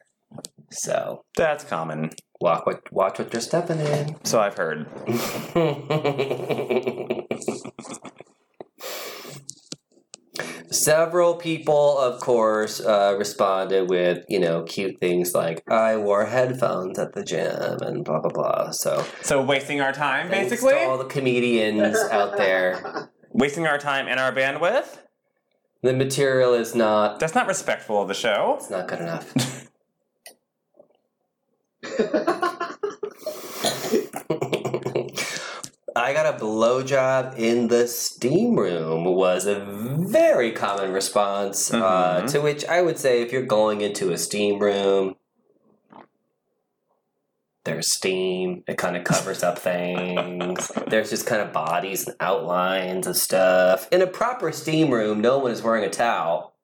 So That's common. walk what watch what you're stepping in. So I've heard. Several people, of course, uh, responded with you know cute things like "I wore headphones at the gym" and blah blah blah. So So wasting our time, basically? to all the comedians out there. Wasting our time and our bandwidth? The material is not That's not respectful of the show. it's not good enough. I got a blowjob in the steam room was a very common response. Uh, Mhm. to which I would say, if you're going into a steam room, there's steam. It kind of covers up things. There's just kind of bodies and outlines of stuff. In a proper steam room, no one is wearing a towel,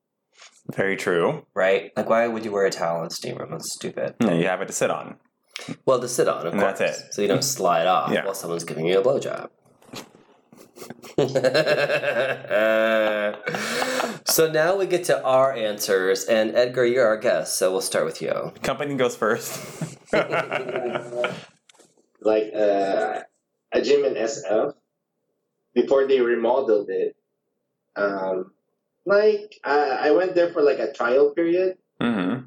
Very true. right? Like, why would you wear a towel in a steam room? That's stupid. Yeah, you have it to sit on. Well, to sit on, of And course. that's it. So you don't slide off Yeah. while someone's giving you a blowjob. so now we get to our answers, and Edgar, you're our guest, so we'll start with you. Company goes first. like uh, a gym in SF before they remodeled it. Um, like uh, I went there for like a trial period hmm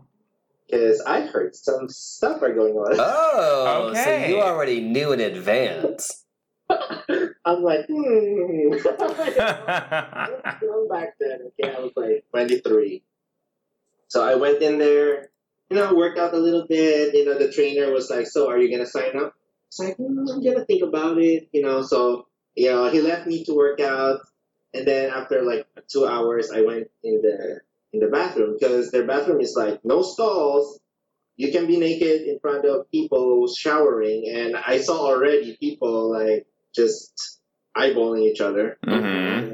because I heard some stuff are going on. Oh, so Okay. you already knew in advance. I'm like, hmm. Going back then, okay, I was like 23. So I went in there, you know, worked out a little bit. You know, the trainer was like, "So, are you gonna sign up?" It's like, mm, "I'm gonna think about it." You know, so you know, he left me to work out, and then after like two hours, I went in the in the bathroom because their bathroom is like no stalls. You can be naked in front of people showering, and I saw already people like just eyeballing each other. hmm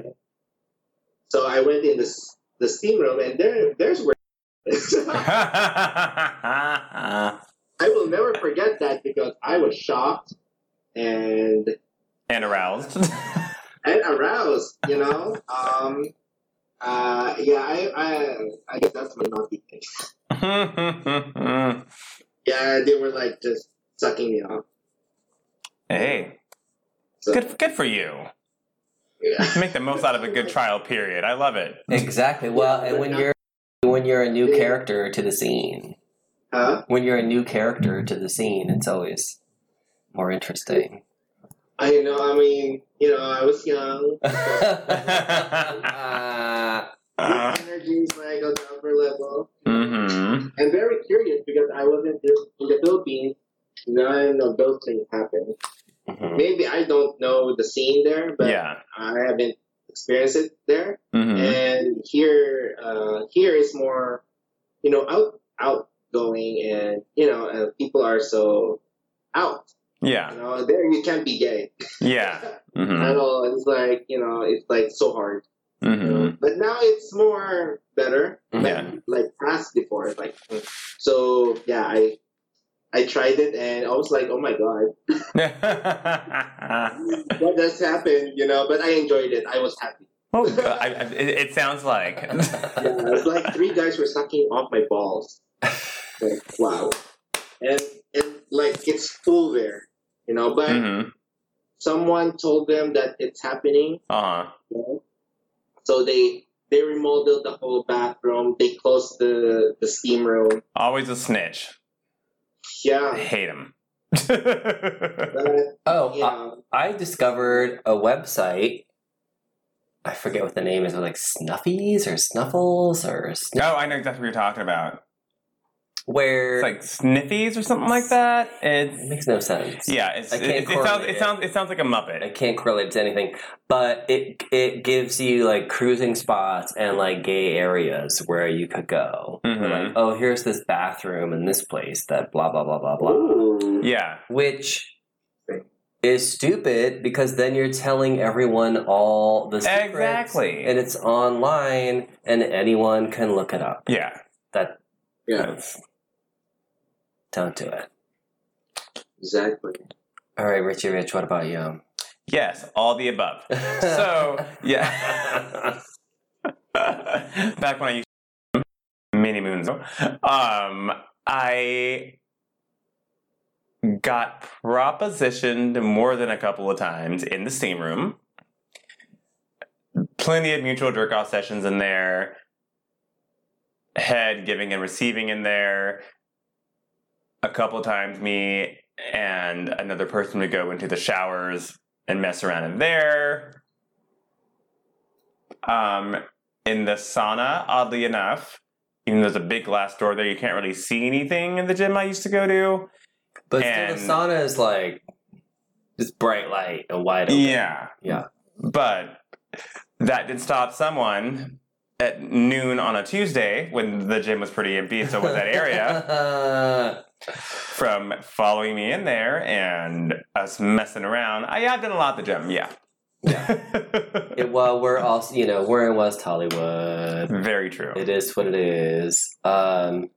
So I went in this the steam room, and there there's where I will never forget that because I was shocked and and aroused. and aroused. You know, um, uh, yeah, I, I I guess that's my naughty thing. Yeah, they were like just sucking me off. hey, So, good, good for you. Yeah. Make the most out of a good trial period. I love it. Exactly. Well, and when you're when you're a new character to the scene, Huh? when you're a new character to the scene, it's always more interesting. I know. I mean, you know, I was young. Uh, Energy is like on the upper level. hmm and very curious because I wasn't just in the Philippines. None of those things happened. mhm. maybe I don't know the scene there, but yeah. I haven't experienced it there. hmm And here, uh, here is more, you know, out outgoing, and you know, uh, people are so out. Yeah. You know, there you can't be gay Yeah. hmm at all. It's like you know, it's like so hard. You know. hmm But now it's more better. Yeah. like past before. Like so, yeah. I I tried it and I was like, oh my god, what just happened? You know, but I enjoyed it. I was happy. oh, I, I, it, sounds like. Yeah, it was like three guys were sucking off my balls. Like, wow, and and like it's full there, you know. But hmm someone told them that it's happening, Uh-huh. you know? So they they remodeled the whole bathroom. They closed the the steam room. Always a snitch. Yeah, I hate him. but, Oh, I- yeah. I discovered a website. I forget what the name is. Like Snuffies or Snuffles or sn- oh, I know exactly what you're talking about. Where It's like sniffies or something like that. it makes no sense. yeah. It's, I it, can't it, sounds. It it. sounds. It sounds like a muppet. I can't correlate it to anything, but it it gives you like cruising spots and like gay areas where you could go. Mhm. Like, oh, here's this bathroom in this place that blah blah blah blah blah. Ooh. Yeah. Which is stupid because then you're telling everyone all the secrets, Exactly. and it's online and anyone can look it up. Yeah. That Yeah, That's- don't do it. exactly. All right, Richie Rich, what about you? Yes. All the above. So yeah. Back when I used to many moons ago, um, I got propositioned more than a couple of times in the steam room. Plenty of mutual jerk off sessions in there. Head giving and receiving in there. A couple times, me and another person would go into the showers and mess around in there. Um, in the sauna, oddly enough, even though there's a big glass door there, you can't really see anything in the gym I used to go to. but And- still, the sauna is like just bright light and wide open. Yeah. Yeah. But that did stop someone at noon on a Tuesday when the gym was pretty empty, so was that area, from following me in there and us messing around. I, I've done a lot at the gym, yeah. Yeah, well, we're also, you know, we're in West Hollywood. Very true. It is what it is. Um,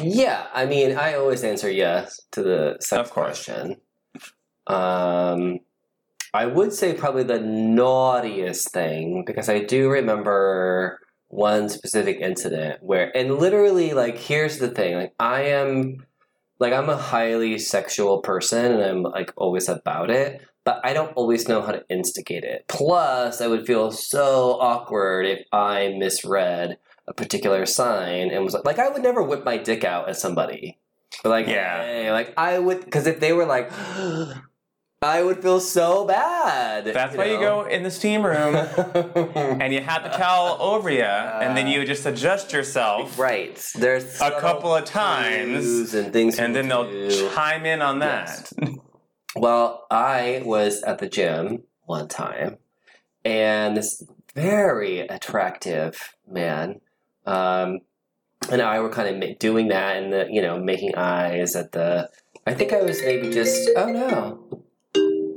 yeah, I mean, I always answer yes to the second Of course. question. Um, I would say probably the naughtiest thing because I do remember one specific incident where, and literally, like, here's the thing: like, I am, like, I'm a highly sexual person, and I'm like always about it but I don't always know how to instigate it. Plus, I would feel so awkward if I misread a particular sign and was like, like I would never whip my dick out at somebody. But like, Yeah. hey, like I would, because if they were like, I would feel so bad. That's why you go in the steam room and you have the towel over you, and then you just adjust yourself, right. There's A couple of times, and things, and then they'll do. chime in on that. Well, I was at the gym one time, and this very attractive man, um, and I were kind of doing that, and the, you know, making eyes at the. I think I was maybe just. Oh no,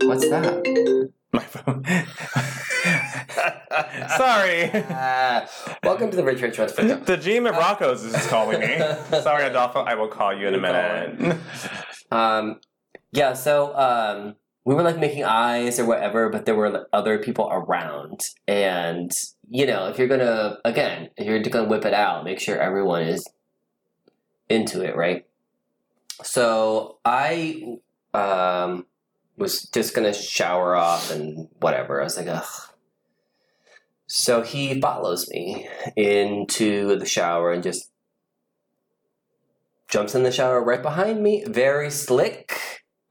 what's that? My phone. Sorry. Ah, welcome to the Rich Rich Podcast. The GM of Rocco's is calling me. Sorry, Adolfo. I will call you in a minute. Um, yeah, so um, we were like making eyes or whatever, but there were like, other people around, and you know, if you're gonna again, if you're gonna whip it out, make sure everyone is into it, right? So I um, was just gonna shower off and whatever. I was like, ugh. So he follows me into the shower and just jumps in the shower right behind me. Very slick.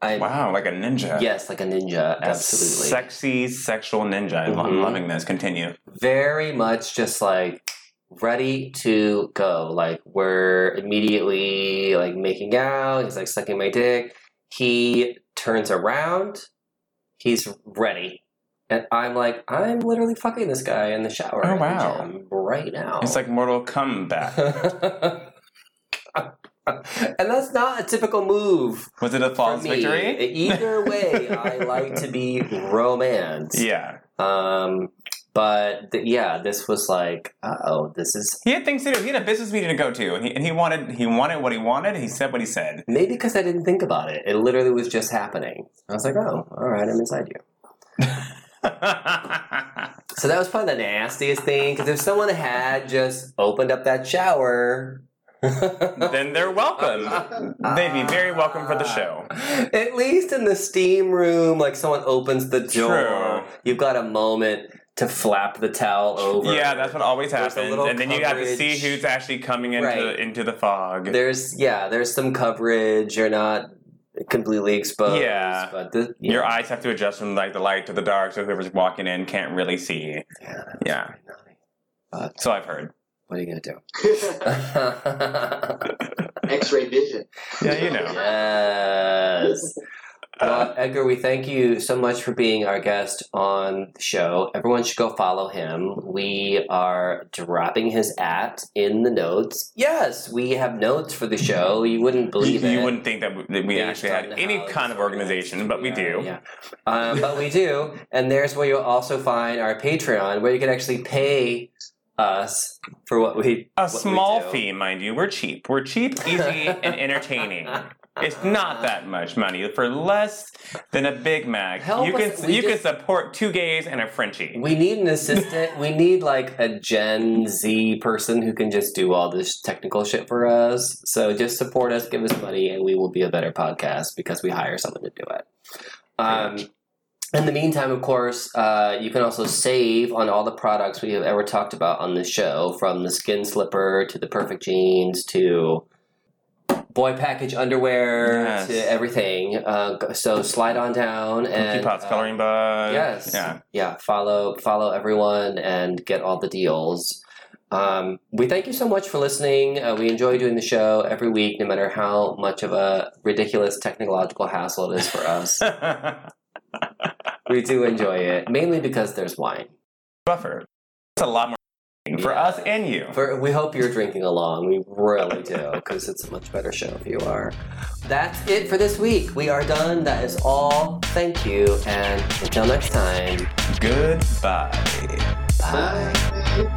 I'm Wow, like a ninja. yes, like a ninja. That's absolutely. Sexy sexual ninja. I'm Mhm. loving this. Continue. Very much just like ready to go. Like we're immediately like making out. He's like sucking my dick. He turns around, he's ready. And I'm like, I'm literally fucking this guy in the shower. Oh, wow. gym right now. It's like Mortal Kombat. and that's not a typical move Was it a false victory? Either way, I like to be romance. Yeah. Um, but th- yeah, this was like, oh, this is He had things to do. He had a business meeting to go to, and he, and he wanted he wanted what he wanted. He said what he said. maybe because I didn't think about it. It literally was just happening. I was like, oh, all right, I'm inside you. So that was probably the nastiest thing because if someone had just opened up that shower, then they're welcome. They'd be very welcome for the show. At least in the steam room, like someone opens the door, True. you've got a moment to flap the towel over. Yeah, that's what always happens, and then you have to see coverage. who's actually coming into Right. into the fog. There's yeah, there's some coverage. You're not completely exposed. Yeah. but the, yeah. Your eyes have to adjust from like the light to the dark, so whoever's walking in can't really see. Yeah, that Yeah. But So I've heard. what are you gonna do? X-ray vision. Yeah, you know. yes. Well, Edgar, we thank you so much for being our guest on the show. Everyone should go follow him. We are dropping his at in the notes. Yes, we have notes for the show. You wouldn't believe you it. wouldn't think that we, that we actually had any kind of organization, but we do. Yeah, um, but we do, and there's where you'll also find our Patreon, where you can actually pay us for what we A what we small do. fee, mind you. We're cheap. We're cheap, easy, and entertaining. It's not that much money for less than a Big Mac. Help you us- can we you just- can support two gays and a Frenchie. We need an assistant. we need like a Gen Z person who can just do all this technical shit for us. So just support us, give us money, and we will be a better podcast because we hire someone to do it. Um, in the meantime, of course, uh, you can also save on all the products we have ever talked about on this show, from the skin slipper to the perfect jeans to boy package underwear Yes. to everything. Uh, so slide on down and Cookie Pots uh, coloring book. Yes. Yeah. Yeah. Follow follow everyone and get all the deals. Um, we thank you so much for listening. Uh, we enjoy doing the show every week, no matter how much of a ridiculous technological hassle it is for us. we do enjoy it, mainly because there's wine. Buffer. It's a lot more for Yeah. us and you. For, we hope you're drinking along. We really do, because it's a much better show if you are. That's it for this week. We are done. That is all. Thank you, and until next time. Goodbye. Bye. Bye.